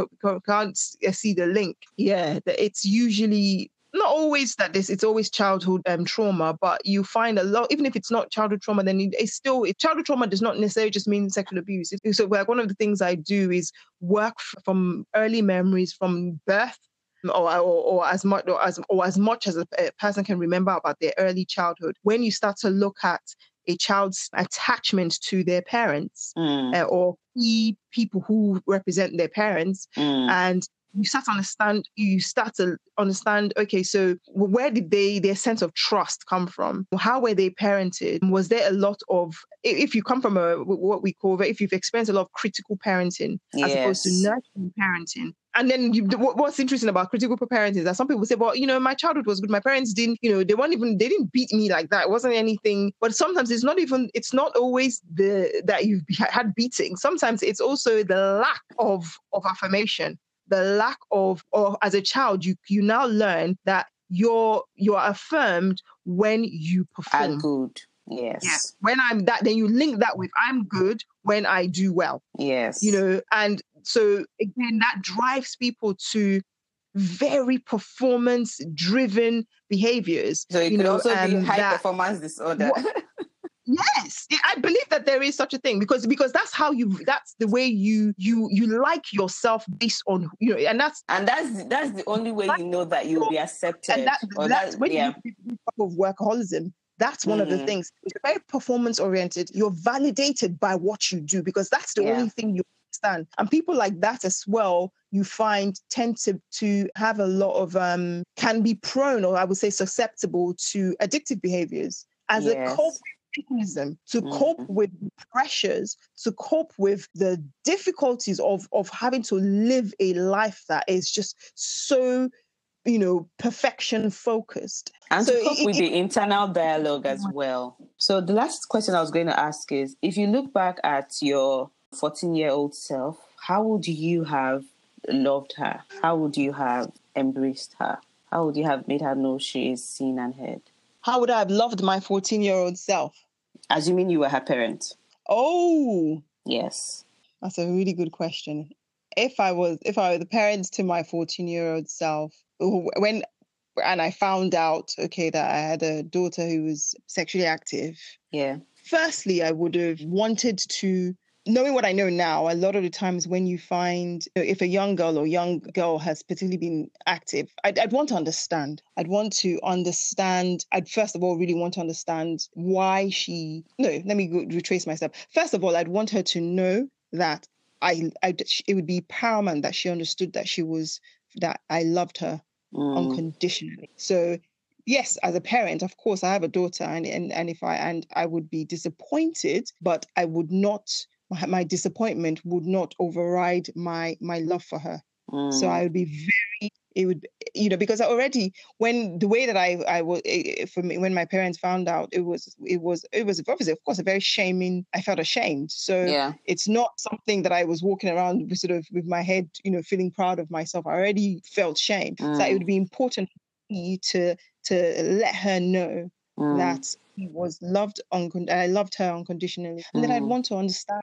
can't uh, see the link. Yeah, that it's usually not always that this it's always childhood um, trauma, but you find a lot, even if it's not childhood trauma, then it's still childhood trauma does not necessarily just mean sexual abuse. So like one of the things I do is work from early memories from birth or, or, or, as much or as or as much as a, a, person can remember about their early childhood when you start to look at a child's attachment to their parents mm. uh, or key people who represent their parents mm. and you start to understand you start to understand okay so where did they their sense of trust come from how were they parented was there a lot of if you come from a what we call if you've experienced a lot of critical parenting yes. as opposed to nurturing parenting and then you, what's interesting about critical parenting is that some people say, well, you know, my childhood was good. My parents didn't, you know, they weren't even, they didn't beat me like that. It wasn't anything. But sometimes it's not even, it's not always the that you've had beating. Sometimes it's also the lack of of affirmation, the lack of, or as a child, you you now learn that you're you're affirmed when you perform. I'm good. Yes. Yes. When I'm that, then you link that with I'm good when I do well. Yes. You know, and so again, that drives people to very performance driven behaviors. So it you could know, also be high performance disorder. yes i believe that there is such a thing because because that's how you that's the way you you you like yourself based on you know and that's and that's that's the only way you know that you'll be accepted and that, that's when yeah. you of workaholism that's one mm. of the mm. things. It's very performance oriented. You're validated by what you do because that's the yeah. only thing you understand. And people like that as well, you find tend to, to have a lot of, um, can be prone or I would say susceptible to addictive behaviors as yes. a coping mechanism to cope mm-hmm. with pressures, to cope with the difficulties of, of having to live a life that is just so you know, perfection focused. And so to cope it, with it, the internal dialogue as well. So the last question I was going to ask is if you look back at your 14 year old self, how would you have loved her? How would you have embraced her? How would you have made her know she is seen and heard? How would I have loved my 14 year old self? Assuming you were her parent. Oh. Yes. That's a really good question. If I was if I were the parents to my 14 year old self, when and I found out, okay, that I had a daughter who was sexually active. Yeah. Firstly, I would have wanted to, knowing what I know now, a lot of the times when you find if a young girl or young girl has particularly been active, I'd, I'd want to understand. I'd want to understand. I'd first of all really want to understand why she. No, let me go, retrace myself. First of all, I'd want her to know that I, I, it would be paramount that she understood that she was that I loved her mm. unconditionally. So yes, as a parent, of course, I have a daughter, and and, and if I and I would be disappointed, but I would not. My, my disappointment would not override my my love for her. Mm. So I would be very it would you know because already when the way that i i was for me when my parents found out it was it was it was obviously of course a very shaming i felt ashamed so yeah it's not something that i was walking around with sort of with my head you know feeling proud of myself i already felt shame mm. so it would be important for me to to let her know mm. that he was loved uncon- i loved her unconditionally and mm. then i'd want to understand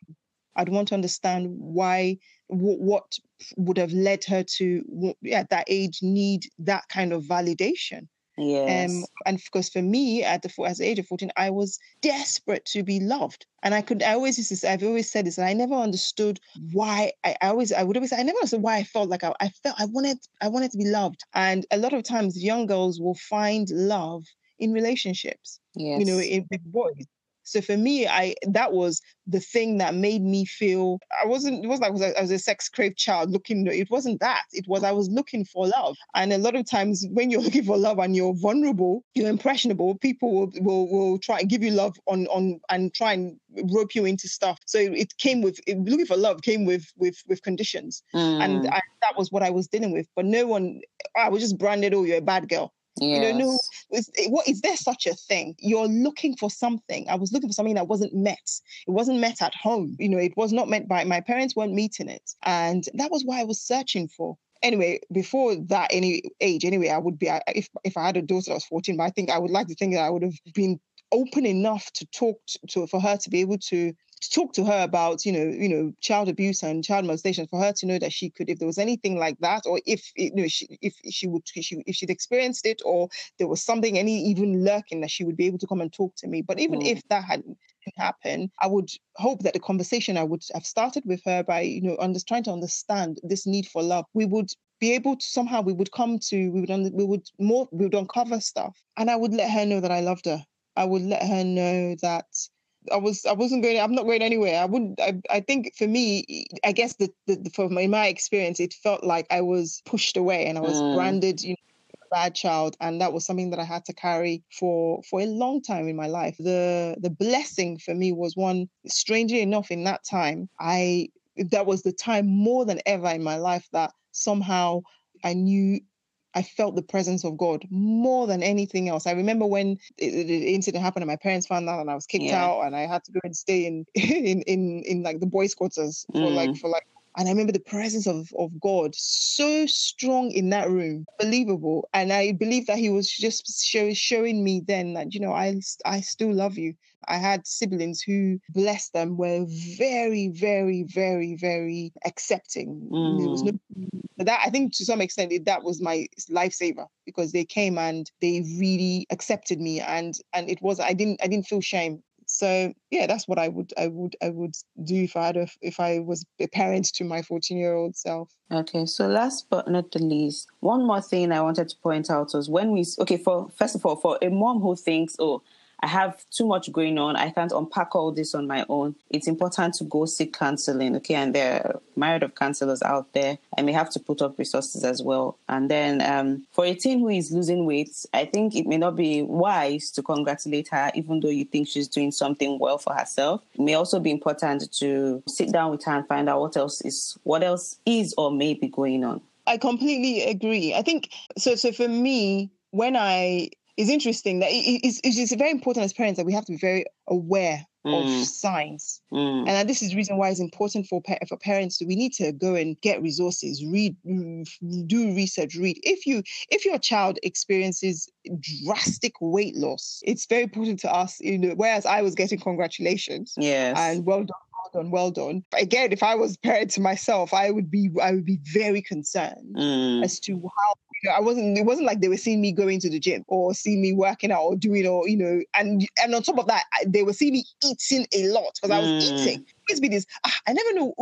I'd want to understand why, w- what would have led her to, at that age, need that kind of validation. Yes. Um, and because for me, at the as the age of fourteen, I was desperate to be loved, and I could. I always used to. I've always said this, and I never understood why. I, I always. I would always. Say, I never understood why I felt like I, I felt. I wanted. I wanted to be loved, and a lot of times, young girls will find love in relationships. Yes. You know, in, with boys. So for me, I that was the thing that made me feel I wasn't. It wasn't like I was a sex craved child looking. It wasn't that. It was I was looking for love. And a lot of times when you're looking for love and you're vulnerable, you're impressionable. People will will, will try and give you love on on and try and rope you into stuff. So it came with it, looking for love came with with with conditions, mm. and I, that was what I was dealing with. But no one, I was just branded. Oh, you're a bad girl. Yes. You know, no, is, what is there such a thing? You're looking for something. I was looking for something that wasn't met. It wasn't met at home. You know, it was not met by my parents weren't meeting it, and that was why I was searching for. Anyway, before that any age, anyway, I would be if if I had a daughter that was 14, but I think I would like to think that I would have been open enough to talk to, to, for her to be able to to talk to her about you know you know child abuse and child molestation for her to know that she could if there was anything like that or if you know she, if she would if, she, if she'd experienced it or there was something any even lurking that she would be able to come and talk to me. But even mm. if that hadn't happen i would hope that the conversation i would have started with her by you know under, trying to understand this need for love we would be able to somehow we would come to we would we would more we would uncover stuff. And i would let her know that i loved her. I would let her know that I was I wasn't going. I'm not going anywhere. I wouldn't. I, I think for me, I guess the, the, from my, my experience, it felt like I was pushed away and I was mm. branded, you know, bad child, and that was something that I had to carry for for a long time in my life. The the blessing for me was one. Strangely enough, in that time, I that was the time more than ever in my life that somehow I knew I felt the presence of God more than anything else. I remember when the incident happened and my parents found out and I was kicked yeah. out and I had to go and stay in in in, in like the boys' quarters for mm. like for like and I remember the presence of, of God so strong in that room, believable. And I believe that He was just show, showing me then that, you know, I, I still love you. I had siblings who, bless them, were very, very, very, very accepting. Mm. There was no, that I think to some extent that was my lifesaver because they came and they really accepted me and and it was I didn't I didn't feel shame so yeah, that's what I would I would I would do if I had a, if I was a parent to my 14 year old self. Okay, so last but not the least, one more thing I wanted to point out was when we okay for first of all for a mom who thinks oh I have too much going on. I can't unpack all this on my own. It's important to go seek counseling. Okay. And there are myriad of counselors out there. I may have to put up resources as well. And then um, for a teen who is losing weight, I think it may not be wise to congratulate her, even though you think she's doing something well for herself. It may also be important to sit down with her and find out what else is what else is or may be going on. I completely agree. I think so. So for me, when I it's interesting that it's, it's very important as parents that we have to be very aware mm. of signs. Mm. And this is the reason why it's important for for parents. We need to go and get resources, read, do research, read. If you if your child experiences drastic weight loss, it's very important to us. You know, whereas I was getting congratulations, yes, and well done well done, well done. Again, if I was parent to myself, I would be I would be very concerned mm. as to how you know, I wasn't. It wasn't like they were seeing me going to the gym or seeing me working out or doing or you know. And and on top of that, they were seeing me eating a lot because I was mm. eating. Always be this. Ah, I never know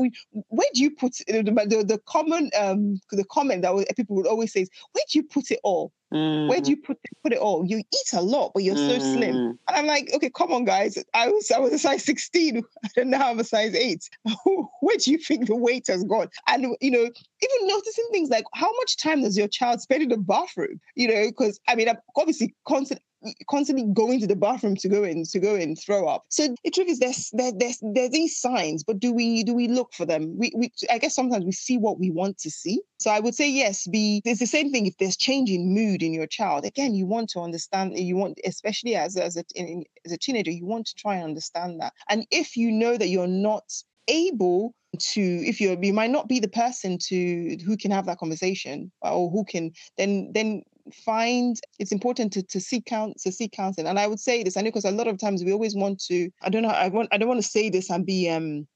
where do you put the the, the common um the comment that people would always say is where do you put it all? Mm. Where do you put put it all? You eat a lot, but you're so slim. Mm. And I'm like, okay, come on, guys. I was I was a size 16, and now I'm a size eight. Where do you think the weight has gone? And you know, even noticing things like how much time does your child spend in the bathroom? You know, because I mean, I'm obviously constant constantly going to the bathroom to go in to go and throw up. So the truth is there's there, there's there's these signs, but do we do we look for them? We we I guess sometimes we see what we want to see. So I would say yes, be it's the same thing if there's change in mood in your child. Again, you want to understand you want especially as as a in, as a teenager, you want to try and understand that. And if you know that you're not able to if you're you might not be the person to who can have that conversation or who can then then find it's important to, to seek count to seek counseling. And I would say this, I know because a lot of times we always want to, I don't know, I want I don't want to say this and be um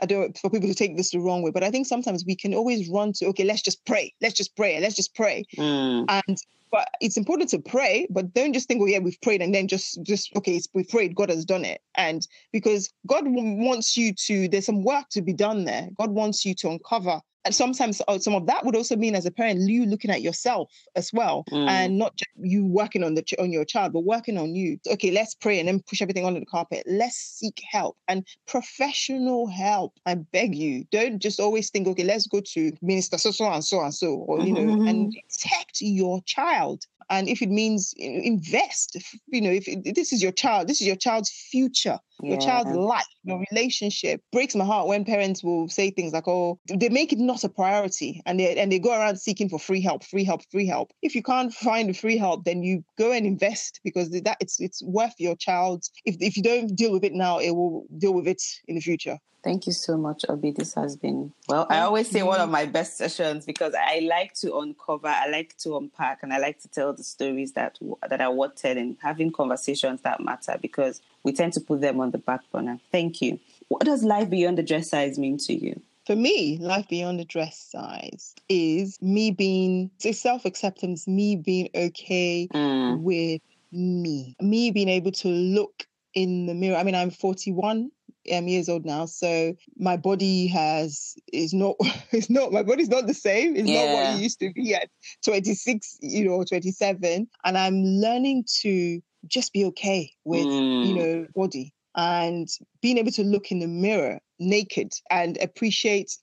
I don't for people to take this the wrong way, but I think sometimes we can always run to okay, let's just pray, let's just pray, let's just pray, mm. and but it's important to pray, but don't just think, oh yeah, we've prayed and then just just okay, we've prayed, God has done it, and because God wants you to, there's some work to be done there. God wants you to uncover and sometimes uh, some of that would also mean as a parent you looking at yourself as well mm. and not just you working on the on your child but working on you okay let's pray and then push everything under the carpet let's seek help and professional help i beg you don't just always think okay let's go to minister so so and so and so or you know mm-hmm. and protect your child and if it means invest if, you know if this is your child this is your child's future yeah. your child's life your relationship. Breaks my heart when parents will say things like oh they make it not a priority and they and they go around seeking for free help free help free help. If you can't find the free help then you go and invest because that it's it's worth your child's if, if you don't deal with it now it will deal with it in the future Thank you so much, Obi. This has been well. I always say one of my best sessions because I like to uncover, I like to unpack, and I like to tell the stories that that are worth telling, having conversations that matter because we tend to put them on the back burner. Thank you. what does life beyond the dress size mean to you? For me, life beyond the dress size is me being self acceptance, me being okay mm. with me, me being able to look in the mirror. I mean, I'm 41 um, years old now, so my body has is not it's not my body's not the same. It's yeah. not what it used to be at 26, you know, 27, and I'm learning to just be okay with mm. you know body and being able to look in the mirror naked and appreciate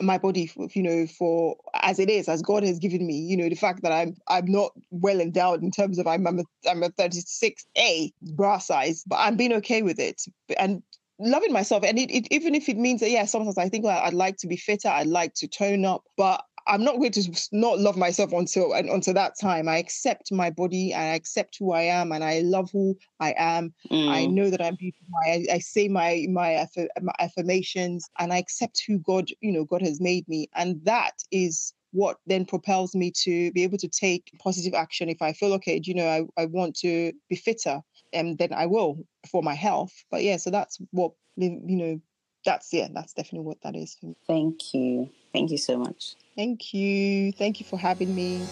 my body you know for as it is as god has given me you know the fact that i'm i'm not well endowed in terms of i'm i'm a, I'm a 36a bra size but i'm being okay with it and loving myself and it, it, even if it means that yeah sometimes i think well, i'd like to be fitter i'd like to tone up but I'm not going to not love myself until and until that time. I accept my body and I accept who I am and I love who I am. Mm. I know that I'm beautiful. I, I say my, my my affirmations and I accept who God you know God has made me, and that is what then propels me to be able to take positive action if I feel okay. You know, I, I want to be fitter, and then I will for my health. But yeah, so that's what you know. That's yeah, that's definitely what that is for me. Thank you. Thank you so much. Thank you. Thank you for having me.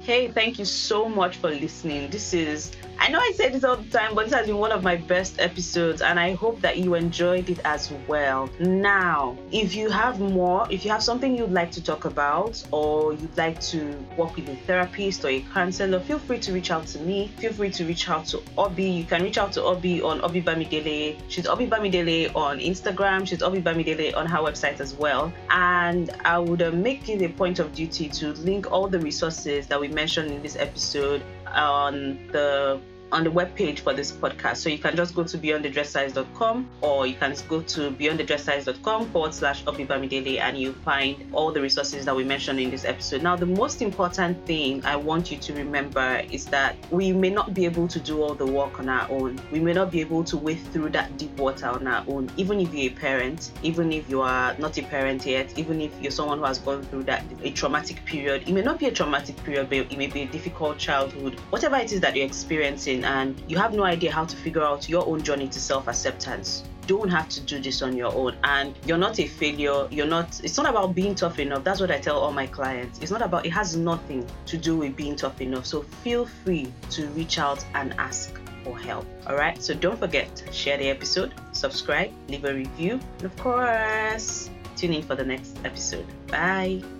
Hey, thank you so much for listening. This is I know I say this all the time, but this has been one of my best episodes, and I hope that you enjoyed it as well. Now, if you have more, if you have something you'd like to talk about, or you'd like to work with a therapist or a counselor, feel free to reach out to me. Feel free to reach out to Obi. You can reach out to Obi on Obi Bamidele. She's Obi Bamidele on Instagram. She's Obi Bamidele on her website as well. And I would uh, make it a point of duty to link all the resources that we mentioned in this episode on the on the webpage for this podcast. So you can just go to beyondthedresssize.com or you can go to beyondthedresssize.com forward slash Obibamidele and you find all the resources that we mentioned in this episode. Now, the most important thing I want you to remember is that we may not be able to do all the work on our own. We may not be able to wade through that deep water on our own, even if you're a parent, even if you are not a parent yet, even if you're someone who has gone through that a traumatic period. It may not be a traumatic period, but it may be a difficult childhood. Whatever it is that you're experiencing, and you have no idea how to figure out your own journey to self acceptance don't have to do this on your own. And you're not a failure. You're not it's not about being tough enough. That's what i tell all my clients. It's not about it has nothing to do with being tough enough. So feel free to reach out and ask for help. All right? So don't forget share the episode subscribe leave a review and of course tune in for the next episode. Bye